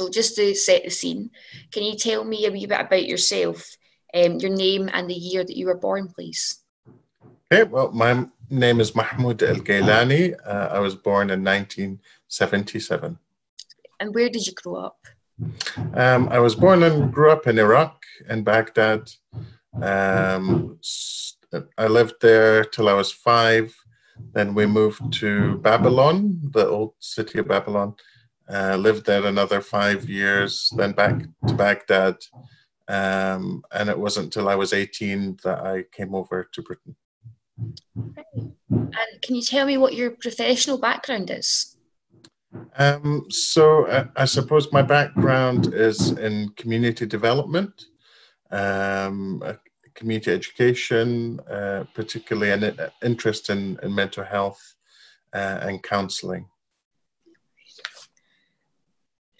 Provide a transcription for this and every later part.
So, just to set the scene, can you tell me a wee bit about yourself, um, your name, and the year that you were born, please? Okay, well, my name is Mahmoud El Gailani. Uh, I was born in 1977. And where did you grow up? Um, I was born and grew up in Iraq, in Baghdad. Um, I lived there till I was five. Then we moved to Babylon, the old city of Babylon. Uh, lived there another five years, then back to Baghdad. Um, and it wasn't until I was 18 that I came over to Britain. And can you tell me what your professional background is? Um, so uh, I suppose my background is in community development, um, community education, uh, particularly an interest in, in mental health uh, and counselling.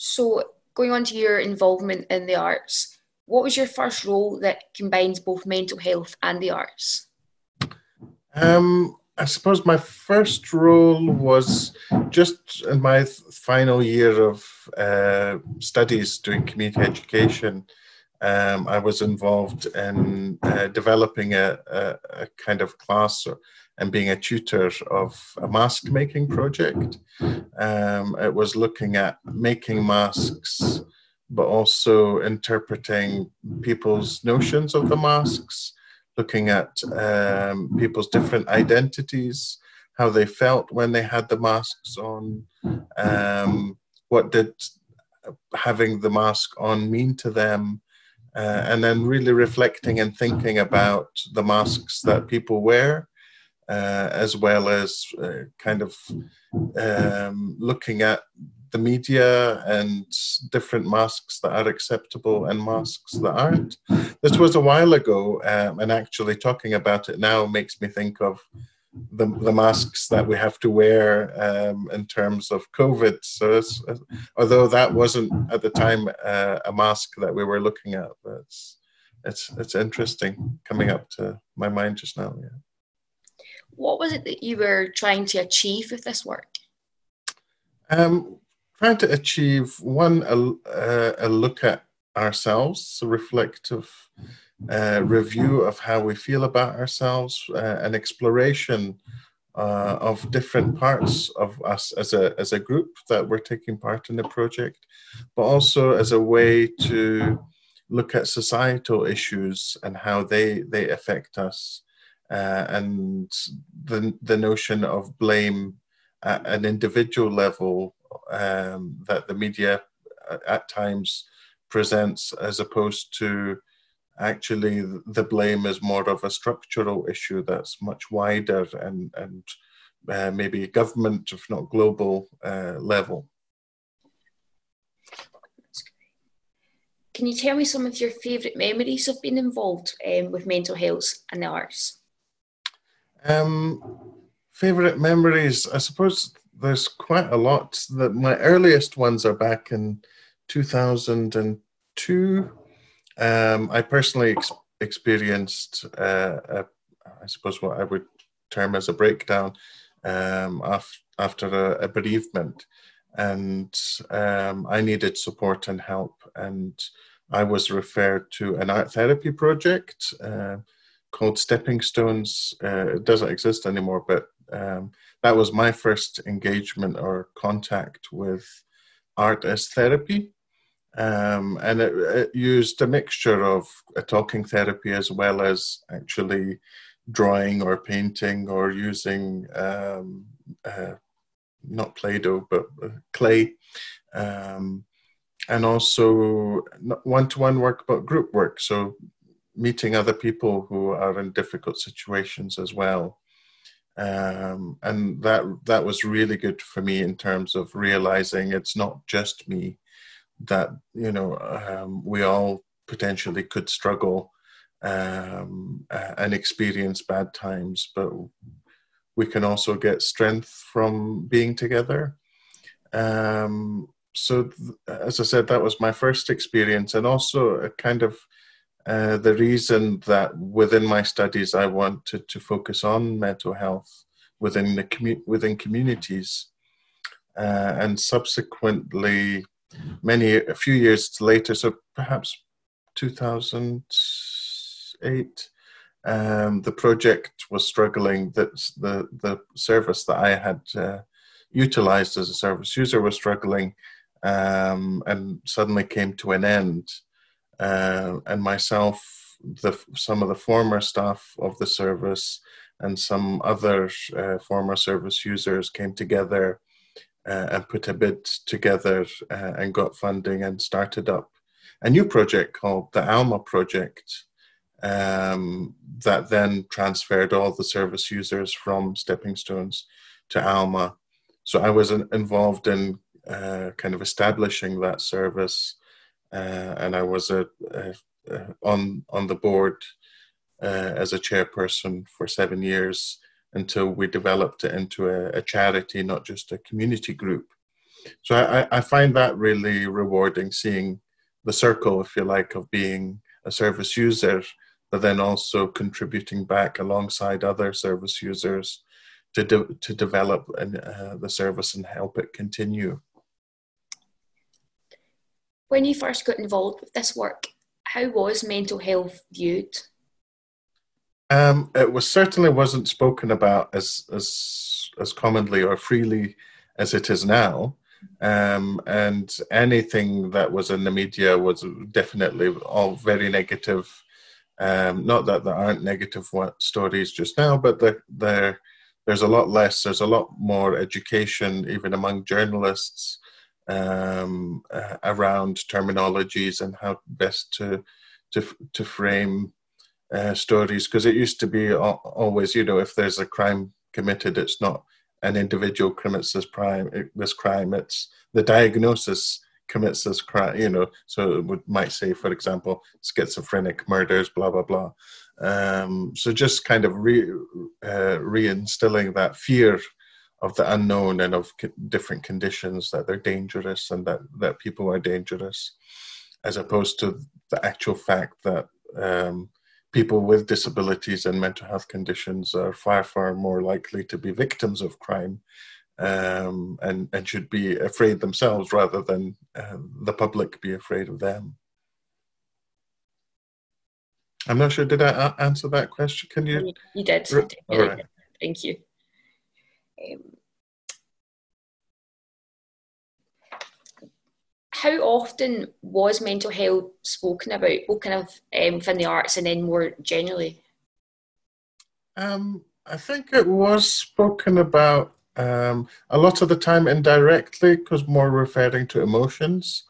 So, going on to your involvement in the arts, what was your first role that combines both mental health and the arts? Um, I suppose my first role was just in my final year of uh, studies doing community education. Um, I was involved in uh, developing a, a, a, kind of class and being a tutor of a mask making project. Um, it was looking at making masks, but also interpreting people's notions of the masks looking at um, people's different identities, how they felt when they had the masks on, um, what did having the mask on mean to them, uh, and then really reflecting and thinking about the masks that people wear. Uh, as well as uh, kind of um, looking at the media and different masks that are acceptable and masks that aren't. This was a while ago, um, and actually talking about it now makes me think of the, the masks that we have to wear um, in terms of COVID. So, although that wasn't at the time uh, a mask that we were looking at, but it's, it's, it's interesting coming up to my mind just now. Yeah. What was it that you were trying to achieve with this work? Um, trying to achieve one a, a look at ourselves, a reflective uh, review of how we feel about ourselves, uh, an exploration uh, of different parts of us as a as a group that we're taking part in the project, but also as a way to look at societal issues and how they they affect us, uh, and the the notion of blame at an individual level um, that the media at times presents as opposed to actually the blame is more of a structural issue that's much wider and, and uh, maybe a government, if not global uh, level. Can you tell me some of your favourite memories of being involved um, with mental health and the arts? Um, favourite memories, I suppose there's quite a lot. That my earliest ones are back in 2002. Um, I personally ex- experienced, uh, a, I suppose, what I would term as a breakdown um, af- after a, a, bereavement, and um, I needed support and help, and I was referred to an art therapy project. Uh, called Stepping Stones. Uh, it doesn't exist anymore, but um, that was my first engagement or contact with art as therapy. Um, and it, it, used a mixture of a talking therapy as well as actually drawing or painting or using um, uh, not Play Doh, but uh, clay. Um, and also one to one work, but group work. So meeting other people who are in difficult situations as well. Um, and that that was really good for me in terms of realizing it's not just me that you know um, we all potentially could struggle um, and experience bad times but we can also get strength from being together. Um, so th- as i said that was my first experience and also a kind of uh, the reason that within my studies I wanted to focus on mental health within the commu- within communities, uh, and subsequently many a few years later, so perhaps 2008, um, the project was struggling. That the the service that I had uh, utilized as a service user was struggling, um, and suddenly came to an end. Uh, and myself, the some of the former staff of the service, and some other uh, former service users came together uh, and put a bid together uh, and got funding and started up a new project called the Alma Project um, that then transferred all the service users from Stepping Stones to Alma. So I was involved in uh, kind of establishing that service, and I was a, a, a, on on the board uh, as a chairperson for seven years until we developed it into a, charity, not just a community group. So I, I find that really rewarding, seeing the circle, if you like, of being a service user, but then also contributing back alongside other service users to de- to develop uh, the service and help it continue. When you first got involved with this work, how was mental health viewed? Um, it was certainly wasn't spoken about as as as commonly or freely as it is now. Um, and anything that was in the media was definitely all very negative. Um, not that there aren't negative stories just now, but there, there, there's a lot less. There's a lot more education, even among journalists, um, uh, around terminologies and how best to to to frame uh, stories. Because it used to be always, you know, if there's a crime committed, it's not an individual commits this crime, this crime, it's the diagnosis commits this crime, you know, so it would, might say, for example, schizophrenic murders, blah, blah, blah. Um, so just kind of re, uh, reinstilling that fear of the unknown and of different conditions that they're dangerous and that, that people are dangerous, as opposed to the actual fact that um, people with disabilities and mental health conditions are far, far more likely to be victims of crime um, and, and should be afraid themselves rather than uh, the public be afraid of them. I'm not sure, did I answer that question? Can you? You did. All right. Thank you. Um, how often was mental health spoken about, both kind of um, within the arts and then more generally? Um, I think it was spoken about um, a lot of the time indirectly, because more referring to emotions.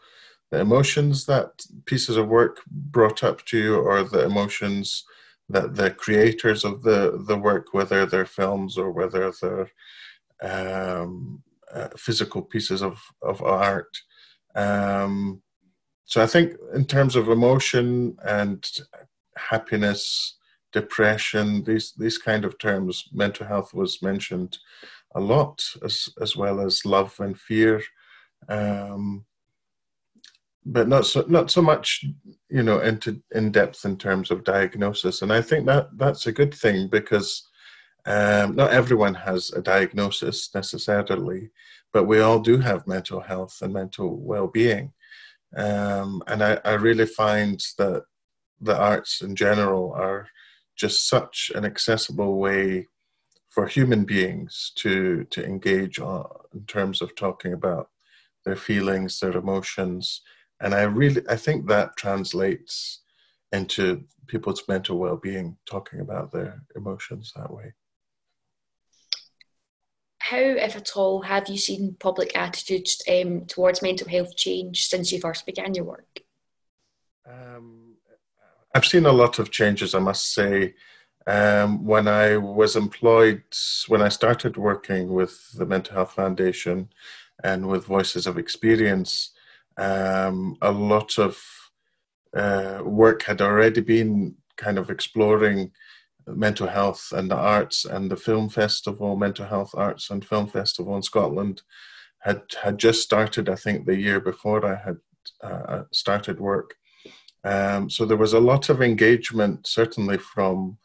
The emotions that pieces of work brought up to you, or the emotions that the creators of the, the work, whether they're films or whether they're um, uh, physical pieces of, of art, um, so I think in terms of emotion and happiness, depression, these these kind of terms, mental health was mentioned a lot, as as well as love and fear, um, but not so not so much, you know, into in depth in terms of diagnosis. And I think that that's a good thing because um, not everyone has a diagnosis necessarily, but we all do have mental health and mental well-being um, and I, I, really find that the arts in general are just such an accessible way for human beings to to engage on, in terms of talking about their feelings their emotions and i really i think that translates into people's mental well-being talking about their emotions that way how, if at all, have you seen public attitudes um, towards mental health change since you first began your work? Um, I've seen a lot of changes, I must say. Um, when I was employed, when I started working with the Mental Health Foundation and with Voices of Experience, um, a lot of uh, work had already been kind of exploring mental health and the arts and the film festival, mental health arts and film festival in Scotland, had had just started. I think the year before I had uh, started work. Um, so there was a lot of engagement, certainly from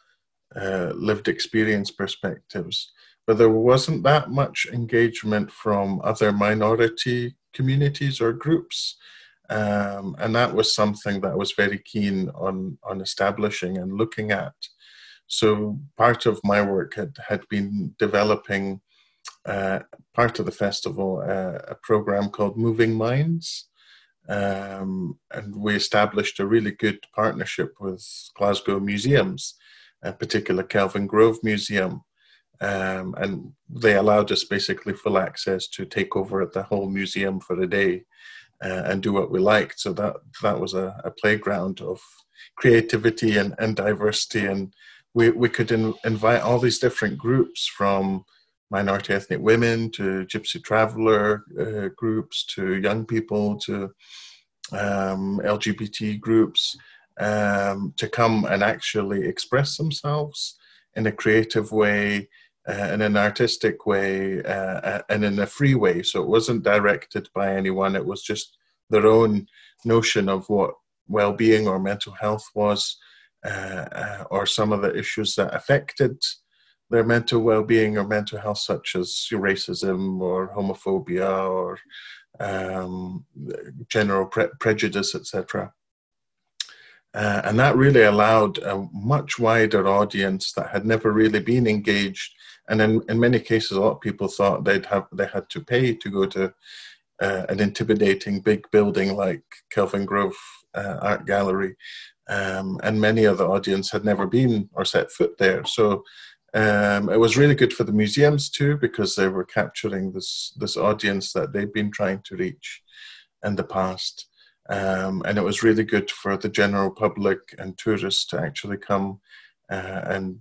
uh, lived experience perspectives, but there wasn't that much engagement from other minority communities or groups. Um, and that was something that I was very keen on, on establishing and looking at. So part of my work had, had been developing uh, part of the festival, uh, a program called Moving Minds. Um, and we established a really good partnership with Glasgow museums, in particular Kelvingrove Museum. Um, and they allowed us basically full access to take over the whole museum for a day uh, and do what we liked. So that that was a, a playground of creativity and, and diversity and we, we could in, invite all these different groups from minority ethnic women to gypsy traveler uh, groups to young people to um, LGBT groups um, to come and actually express themselves in a creative way, uh, in an artistic way, uh, uh and in a free way. So it wasn't directed by anyone, it was just their own notion of what well being or mental health was uh, uh, or some of the issues that affected their mental well-being or mental health, such as racism or homophobia or um, general pre- prejudice, etc. Uh, and that really allowed a much wider audience that had never really been engaged. And in, in many cases, a lot of people thought they'd have they had to pay to go to uh, an intimidating big building like Kelvingrove uh, Art Gallery um, and many of the audience had never been or set foot there. So um, it was really good for the museums too because they were capturing this this audience that they've been trying to reach in the past. Um, and it was really good for the general public and tourists to actually come uh, and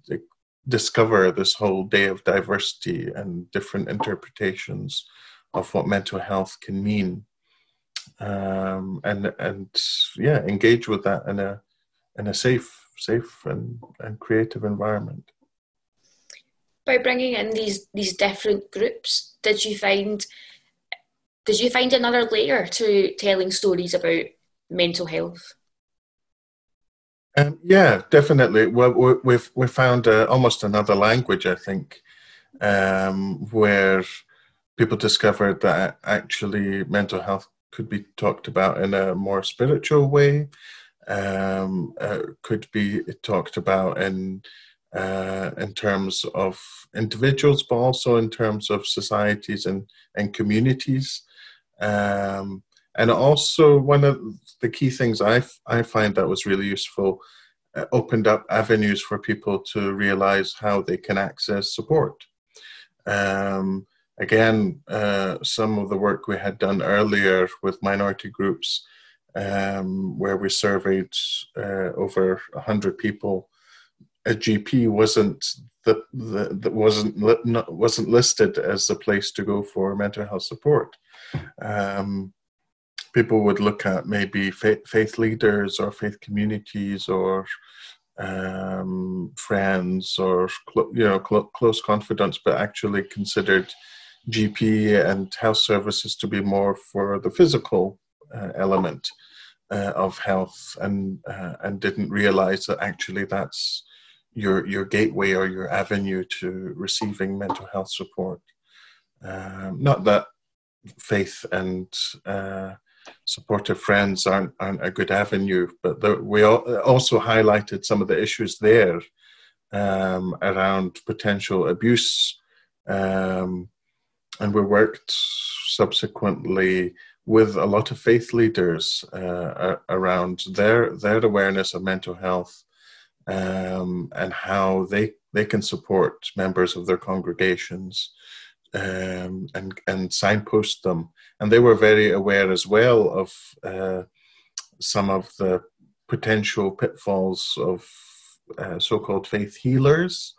discover this whole day of diversity and different interpretations of what mental health can mean um, and and yeah engage with that in a in a safe, safe and, and creative environment. By bringing in these these different groups, did you find did you find another layer to telling stories about mental health? Um, yeah, definitely. Well, we've we found uh, almost another language, I think, um, where people discovered that actually mental health could be talked about in a more spiritual way, um, uh, could be talked about in uh, in terms of individuals, but also in terms of societies and and communities. Um, and also, one of the key things I, I find that was really useful uh, opened up avenues for people to realize how they can access support. Um, again, uh, some of the work we had done earlier with minority groups um, where we surveyed uh, over hundred people. A GP wasn't the, the, that wasn't li- not, wasn't listed as the place to go for mental health support. Um, people would look at maybe faith, faith leaders or faith communities or um, friends or cl- you know cl- close confidants, but actually considered GP and health services to be more for the physical uh, element uh, of health and uh, and didn't realize that actually that's your your gateway or your avenue to receiving mental health support. Um, not that faith and uh, supportive friends aren't aren't a good avenue, but the, we also highlighted some of the issues there um, around potential abuse, um, and we worked subsequently with a lot of faith leaders uh, around their their awareness of mental health um, and how they they can support members of their congregations um, and and signpost them. And they were very aware as well of uh, some of the potential pitfalls of uh, so-called faith healers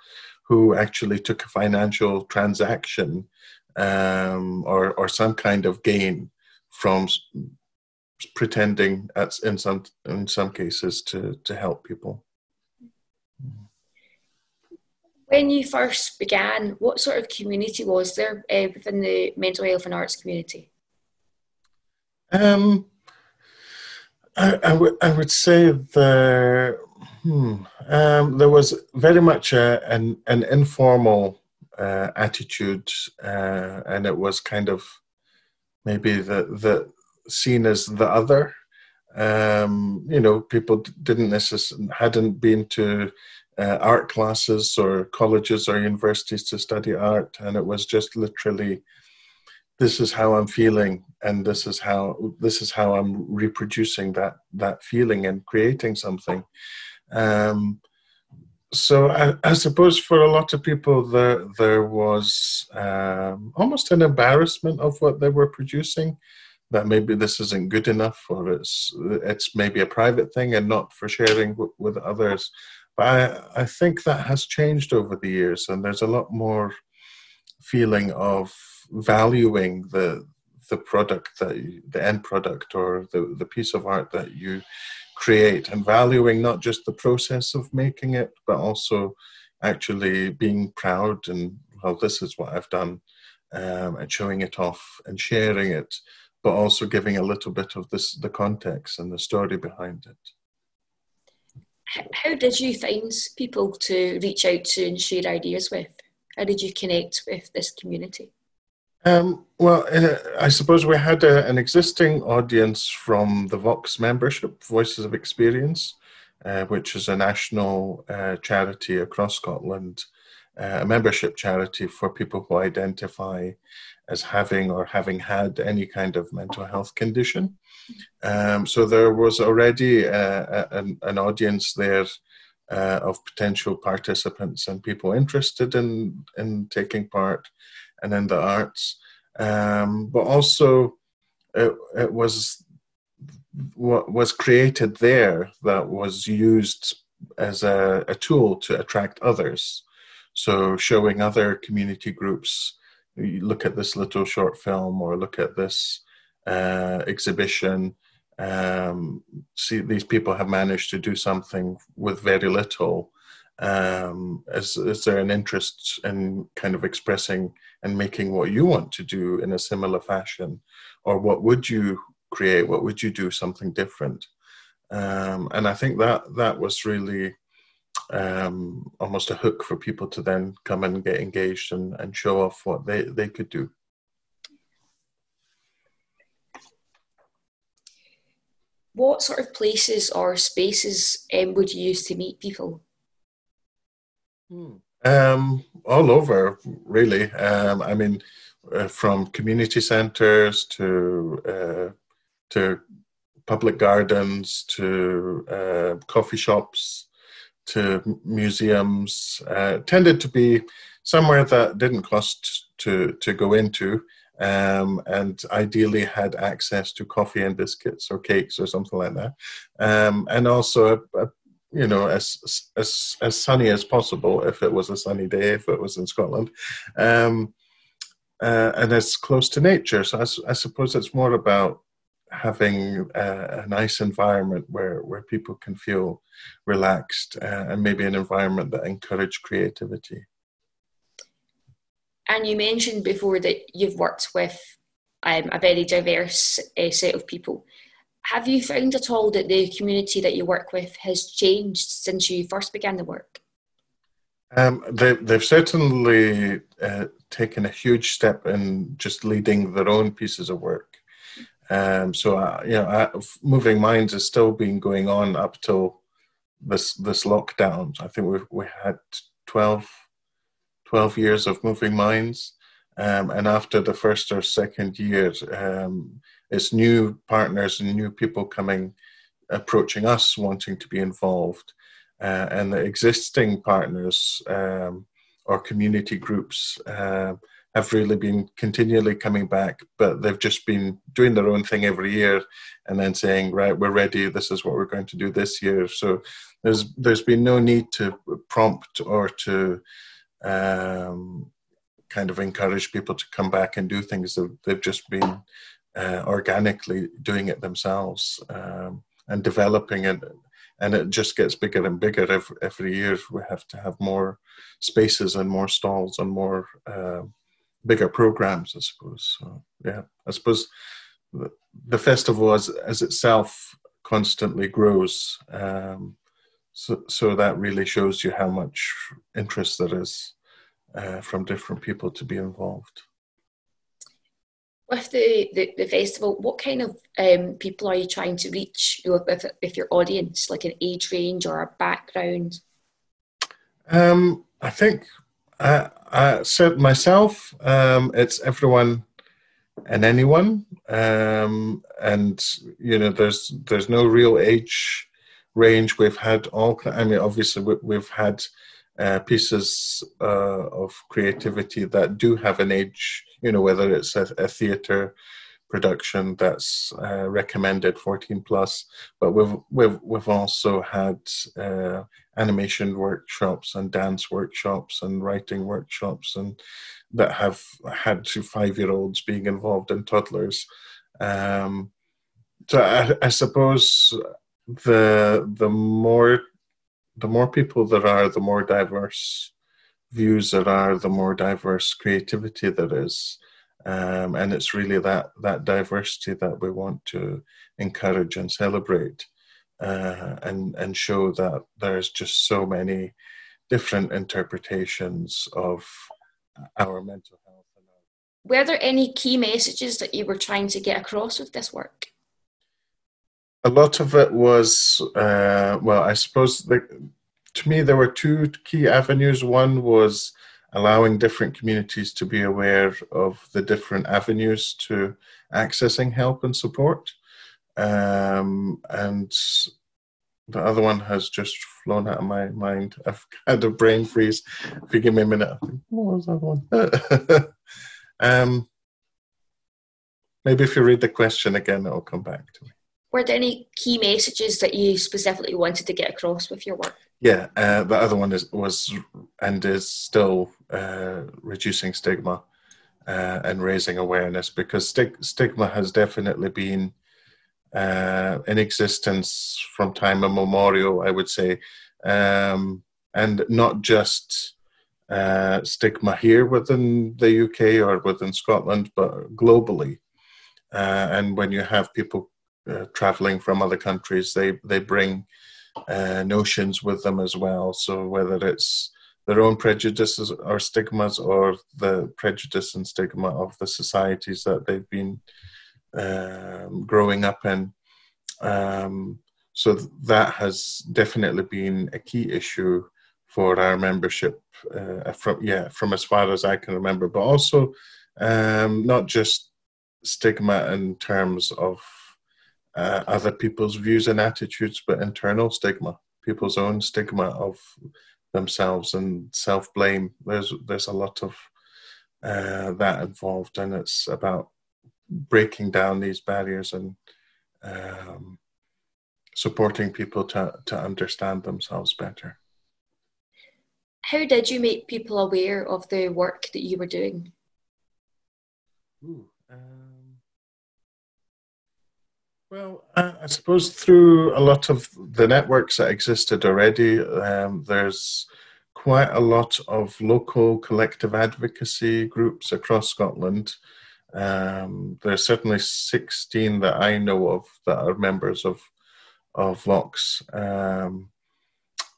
who actually took a financial transaction um, or or some kind of gain from pretending at, in some in some cases to to help people. When you first began, what sort of community was there uh, within the mental health and arts community? Um, I, I, w- I would say there, hmm, um, there was very much a, an, an informal uh, attitude, uh, and it was kind of maybe the the seen as the other. Um, you know, people didn't necessarily hadn't been to uh, art classes or colleges or universities to study art, and it was just literally, this is how I'm feeling, and this is how this is how I'm reproducing that that feeling and creating something. Um, so I, I, suppose for a lot of people there there was um, almost an embarrassment of what they were producing that maybe this isn't good enough or it's it's maybe a private thing and not for sharing w- with others but I, I think that has changed over the years and there's a lot more feeling of valuing the the product that the end product or the, the piece of art that you create and valuing not just the process of making it, but also actually being proud and, well, this is what I've done, um, and showing it off and sharing it, but also giving a little bit of this the context and the story behind it. How did you find people to reach out to and share ideas with? How did you connect with this community? Um, well, uh, I suppose we had a, an existing audience from the Vox membership, Voices of Experience, uh, which is a national uh, charity across Scotland, uh, a membership charity for people who identify as having or having had any kind of mental health condition. Um, so there was already uh, an, an, audience there uh, of potential participants and people interested in, in taking part and in the arts. Um, but also, it, it was what was created there that was used as a, a, tool to attract others. So, showing other community groups, look at this little short film or look at this uh, exhibition. Um, see, these people have managed to do something with very little. Um, is, is there an interest in kind of expressing and making what you want to do in a similar fashion? Or what would you create? What would you do something different? Um, and i think that that was really um, almost a hook for people to then come and get engaged and, and show off what they, they could do what sort of places or spaces um, would you use to meet people Hmm. Um, all over, really. Um, I mean, uh, from community centres to uh, to public gardens to uh, coffee shops to museums. Uh, tended to be somewhere that didn't cost to to go into. Um, and ideally had access to coffee and biscuits or cakes or something like that, um, and also a, a you know, as as as sunny as possible if it was a sunny day, if it was in Scotland, um, uh, and as close to nature. So I, I suppose it's more about having a, a, nice environment where where people can feel relaxed uh, and maybe an environment that encourage creativity. And you mentioned before that you've worked with um, a very diverse uh, set of people have you found at all that the community that you work with has changed since you first began the work? Um, they, they've certainly uh, taken a huge step in just leading their own pieces of work. Um, so, uh, you know, Moving Minds has still been going on up till this this lockdown. I think we we had 12, 12 years of Moving Minds, um, and after the first or second year, um, it's new partners and new people coming, approaching us wanting to be involved. Uh, and the existing partners um, or community groups uh, have really been continually coming back, but they've just been doing their own thing every year and then saying, right, we're ready, this is what we're going to do this year. So there's there's been no need to prompt or to um, kind of encourage people to come back and do things. That they've just been uh, organically doing it themselves um, and developing it. And it just gets bigger and bigger every, every year. We have to have more spaces and more stalls and more uh, bigger programs, I suppose. So, yeah, I suppose the, the festival as, as itself constantly grows. Um, so, so that really shows you how much interest there is uh, from different people to be involved. with the, the, the, festival, what kind of um, people are you trying to reach you know, with, with your audience, like an age range or a background? Um, I think I, I said myself, um, it's everyone and anyone, um, and you know, there's there's no real age range. We've had all. I mean, obviously, we, have had uh, pieces uh, of creativity that do have an age. You know, whether it's a, a theatre production that's uh, recommended 14 plus, but we've we've we've also had uh, animation workshops and dance workshops and writing workshops and that have had to five year olds being involved and toddlers. Um, so I, I suppose the the more the more people there are, the more diverse views there are, the more diverse creativity there is. Um, and it's really that that diversity that we want to encourage and celebrate, uh, and and show that there's just so many different interpretations of our mental health. Were there any key messages that you were trying to get across with this work? A lot of it was, uh, well, I suppose the, to me there were two key avenues. One was allowing different communities to be aware of the different avenues to accessing help and support. Um, and the other one has just flown out of my mind. I've had a brain freeze. If you give me a minute, what was that one? um, maybe if you read the question again, it'll come back to me. Were there any key messages that you specifically wanted to get across with your work? Yeah, uh, the other one is, was and is still uh, reducing stigma uh, and raising awareness because stig- stigma has definitely been uh, in existence from time immemorial, I would say, um, and not just uh, stigma here within the UK or within Scotland, but globally. Uh, and when you have people uh, traveling from other countries, they they bring uh, notions with them as well. So whether it's their own prejudices or stigmas or the prejudice and stigma of the societies that they've been um, growing up in. Um, so that has definitely been a key issue for our membership uh, from yeah from as far as I can remember, but also um, not just stigma in terms of uh, other people's views and attitudes, but internal stigma, people's own stigma of themselves and self blame. There's there's a lot of uh, that involved, and it's about breaking down these barriers and um, supporting people to, to understand themselves better. How did you make people aware of the work that you were doing? Ooh, um, well, I suppose through a lot of the networks that existed already, um, there's quite a lot of local collective advocacy groups across Scotland um, there's certainly 16 that I know of that are members of of Vox. Um,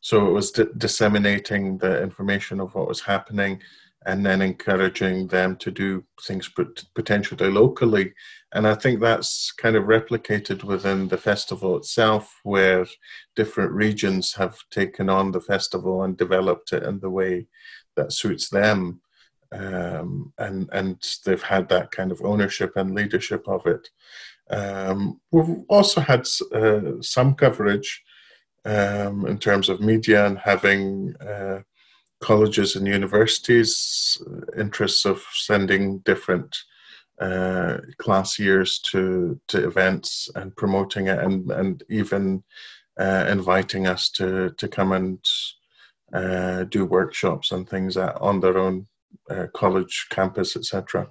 so it was di- disseminating the information of what was happening and then encouraging them to do things pot- potentially locally. And I think that's kind of replicated within the festival itself, where different regions have taken on the festival and developed it in the way that suits them um, and and they've had that kind of ownership and leadership of it. Um, we've also had uh, some coverage um, in terms of media and having uh, colleges and universities interests of sending different uh, class years to to events and promoting it and and even uh, inviting us to to come and uh, do workshops and things that on their own uh, college campus, etc.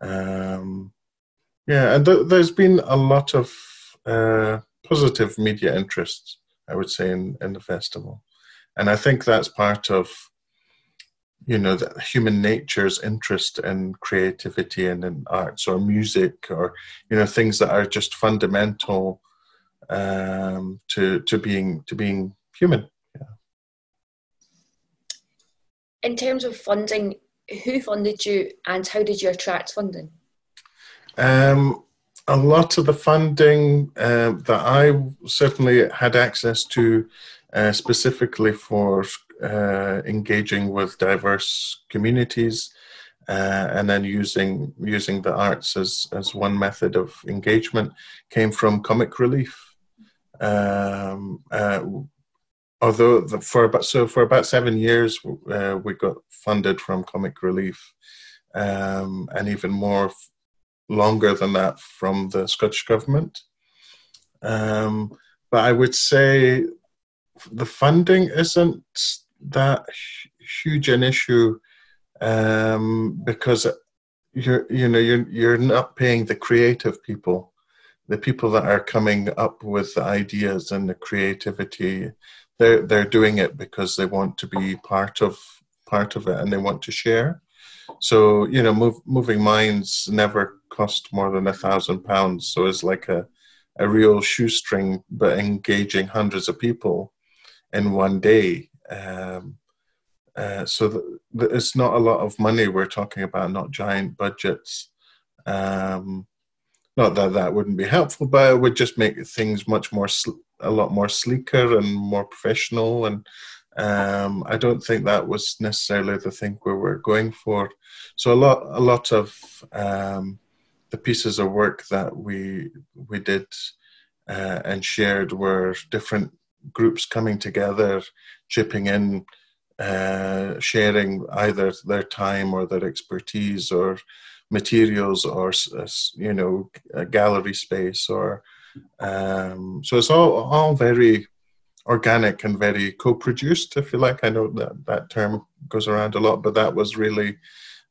Um, yeah, and th- there's been a lot of uh, positive media interest, I would say, in, in the festival, and I think that's part of you know the human nature's interest in creativity and in arts or music or you know things that are just fundamental um, to to being to being human. Yeah. In terms of funding, who funded you and how did you attract funding? Um, a lot of the funding uh, that I certainly had access to, uh, specifically for uh, engaging with diverse communities, uh, and then using using the arts as as one method of engagement, came from Comic Relief. Um, uh, although the, for about so for about seven years, uh, we got funded from Comic Relief, um, and even more longer than that from the Scottish government. Um, but I would say the funding isn't that huge an issue um, because you're you know you're you're not paying the creative people, the people that are coming up with the ideas and the creativity. They're they're doing it because they want to be part of part of it and they want to share. So you know, move, moving minds never cost more than a thousand pounds. So it's like a a real shoestring, but engaging hundreds of people in one day. Um, uh, so it's not a lot of money we're talking about, not giant budgets. Um, not that that wouldn't be helpful, but it would just make things much more, sl- a lot more sleeker and more professional. And um, I don't think that was necessarily the thing we were going for. So a lot, a lot of um, the pieces of work that we we did uh, and shared were different groups coming together, chipping in, uh, sharing either their time or their expertise or materials or you know gallery space or um, so it's all all very organic and very co-produced if you like i know that that term goes around a lot but that was really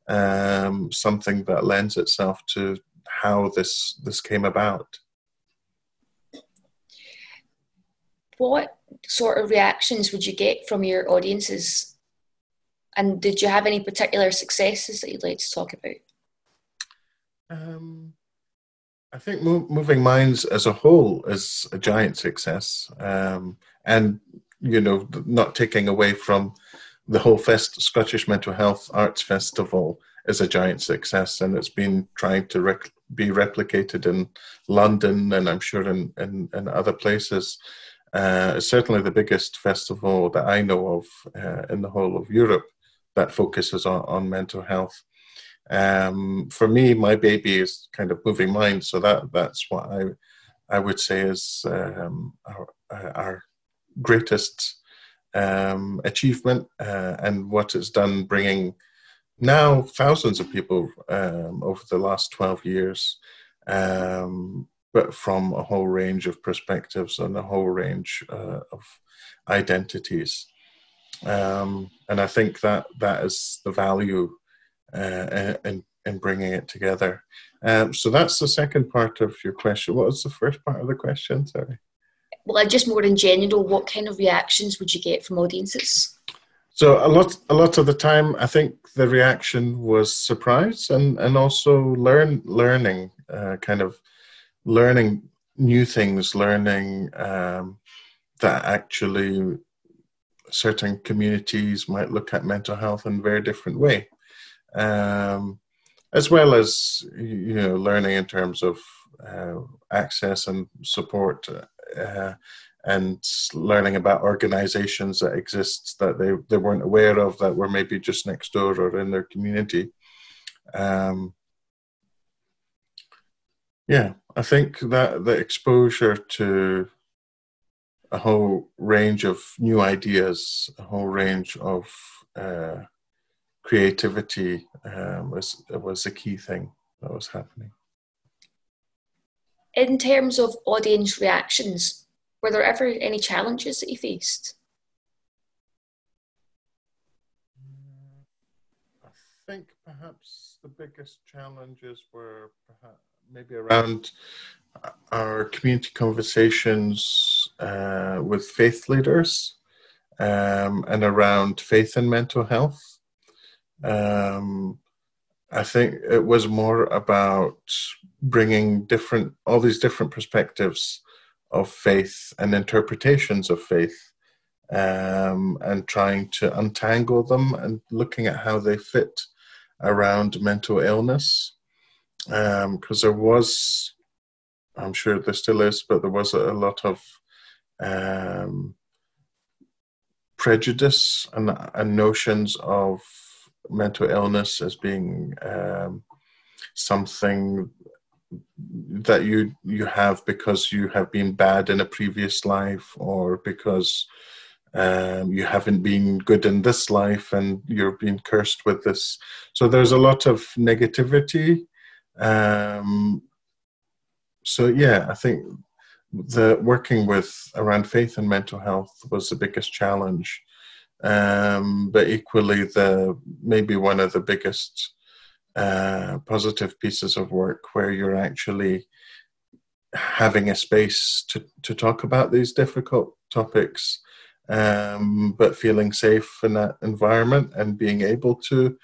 um, something that lends itself to how this this came about. What sort of reactions would you get from your audiences? And did you have any particular successes that you'd like to talk about? Um, I think Moving Minds as a whole is a giant success. Um, and, you know, not taking away from the whole Fest, Scottish Mental Health Arts Festival is a giant success, and it's been trying to rec- be replicated in London and I'm sure in, in, in other places. Uh, certainly the biggest festival that I know of uh, in the whole of Europe that focuses on, on mental health. Um, for me, my baby is kind of moving minds, so that that's what I I would say is um, our, our greatest um, achievement uh, and what it's done bringing now thousands of people um, over the last 12 years, um, but from a whole range of perspectives and a whole range uh, of identities. Um, and I think that that is the value uh, in, in bringing it together. Um, so that's the second part of your question. What was the first part of the question? Sorry. Well, just more in general, what kind of reactions would you get from audiences? So a lot, a lot of the time, I think the reaction was surprise and and also learn learning, uh, kind of learning new things, learning um, that actually certain communities might look at mental health in a very different way, um, as well as you know learning in terms of uh, access and support. Uh, and learning about organizations that exist that they, they weren't aware of that were maybe just next door or in their community. Um, yeah, I think that the exposure to a whole range of new ideas, a whole range of uh, creativity um, was was a key thing that was happening. In terms of audience reactions, were there ever any challenges that you faced? I think perhaps the biggest challenges were perhaps maybe around our community conversations uh, with faith leaders um, and around faith and mental health. Um, I think it was more about bringing different, all these different perspectives of faith and interpretations of faith um, and trying to untangle them and looking at how they fit around mental illness. Because um, there was, I'm sure there still is, but there was a, lot of um, prejudice and, and, notions of mental illness as being um, something that you you have because you have been bad in a previous life or because um, you haven't been good in this life and you're being cursed with this. So there's a lot of negativity um, so yeah i think the working with around faith and mental health was the biggest challenge. Um, but equally the maybe one of the biggest uh, positive pieces of work where you're actually having a space to, to talk about these difficult topics, um, but feeling safe in that environment and being able to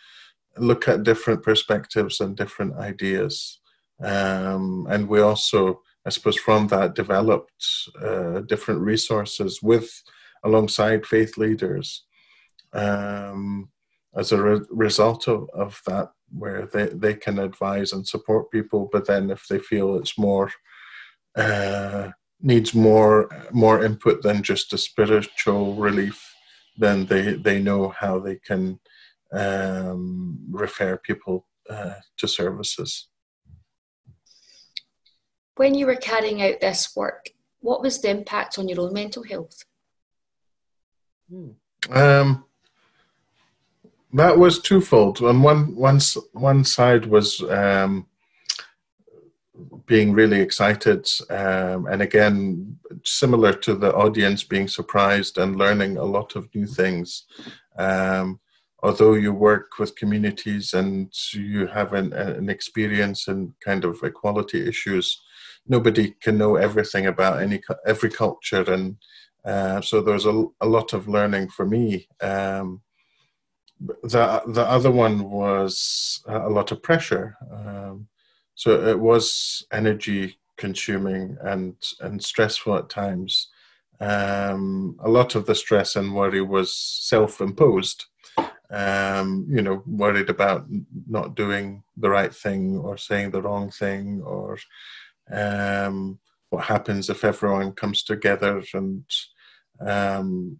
look at different perspectives and different ideas. Um, and we also, I suppose, from that developed uh, different resources with alongside faith leaders. Um, as a re- result of, of that where they, they can advise and support people but then if they feel it's more uh, needs more more input than just a spiritual relief then they they know how they can um, refer people uh, to services when you were carrying out this work what was the impact on your own mental health hmm. um, that was twofold. On one one one side was um, being really excited, um, and again, similar to the audience, being surprised and learning a lot of new things. Um, although you work with communities and you have an, an experience in kind of equality issues, nobody can know everything about any every culture, and uh, so there's a, a lot of learning for me. Um, the the other one was a lot of pressure. Um, so it was energy consuming and and stressful at times. Um, a lot of the stress and worry was self imposed. Um, you know, worried about not doing the right thing or saying the wrong thing or um, what happens if everyone comes together and um,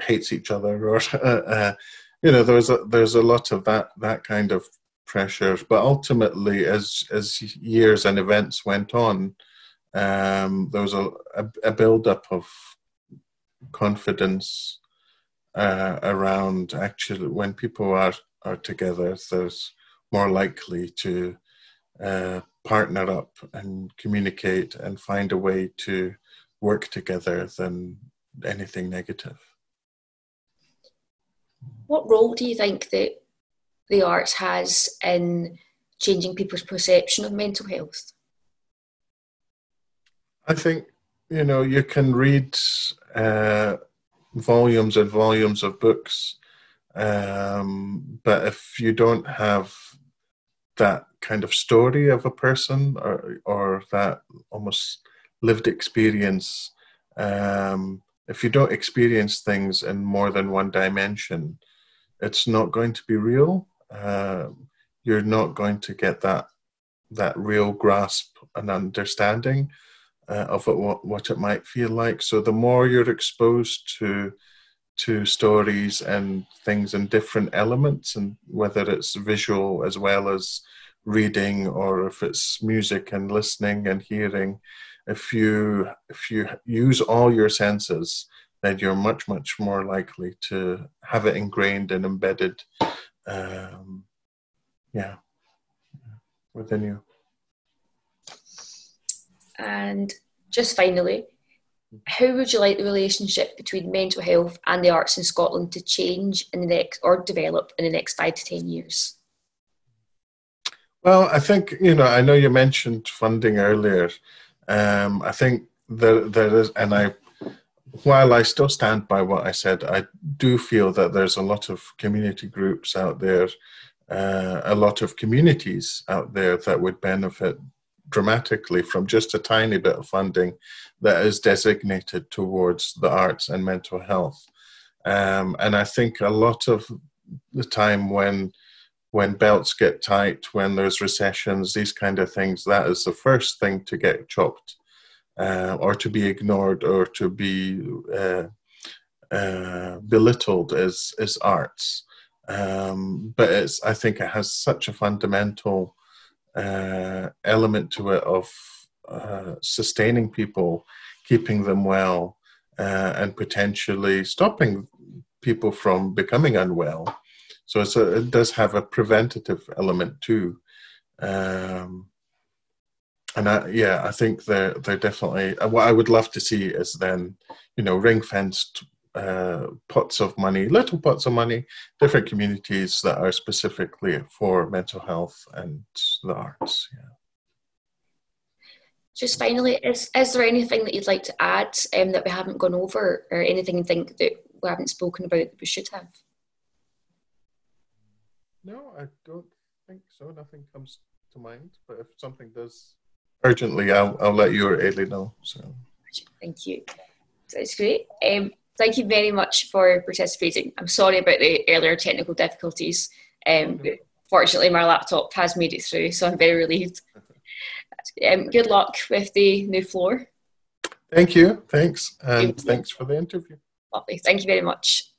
hates each other or uh, uh, you know there's a there's a lot of that that kind of pressure. But ultimately as as years and events went on um, there was a, a, a build up of confidence uh, around actually when people are are together there's more likely to uh, partner up and communicate and find a way to work together than anything negative what role do you think that the arts has in changing people's perception of mental health? I think you know you can read uh, volumes and volumes of books, um, but if you don't have that kind of story of a person or or that almost lived experience, um, if you don't experience things in more than one dimension, it's not going to be real. Uh, you're not going to get that that real grasp and understanding uh, of what, what it might feel like. So the more you're exposed to to stories and things and different elements, and whether it's visual as well as reading, or if it's music and listening and hearing, if you if you use all your senses then you're much much more likely to have it ingrained and embedded um, yeah within you and just finally how would you like the relationship between mental health and the arts in Scotland to change in the next or develop in the next five to ten years? Well, I think you know. I know you mentioned funding earlier. Um, I think there there is, and I while I still stand by what I said, I do feel that there's a lot of community groups out there, uh, a lot of communities out there that would benefit dramatically from just a tiny bit of funding that is designated towards the arts and mental health. Um, and I think a lot of the time when when belts get tight, when there's recessions, these kind of things, that is the first thing to get chopped uh, or to be ignored or to be uh, uh, belittled is, is arts. Um, but it's, I think it has such a fundamental uh, element to it of uh, sustaining people, keeping them well, uh, and potentially stopping people from becoming unwell. So a, it does have a preventative element too. Um, and I, yeah, I think they're they're definitely what I would love to see is then you know ring fenced uh, pots of money, little pots of money, different communities that are specifically for mental health and the arts. Yeah. Just finally, is is there anything that you'd like to add um, that we haven't gone over, or anything you think that we haven't spoken about that we should have? No, I don't think so. Nothing comes to mind. But if something does urgently, I'll, I'll let you or Ailey know. So thank you. That's great. Um, thank you very much for participating. I'm sorry about the earlier technical difficulties. Um, okay. Fortunately, my laptop has made it through, so I'm very relieved. um, good luck with the new floor. Thank you. Thanks. And thanks for the interview. Lovely. Thank you very much.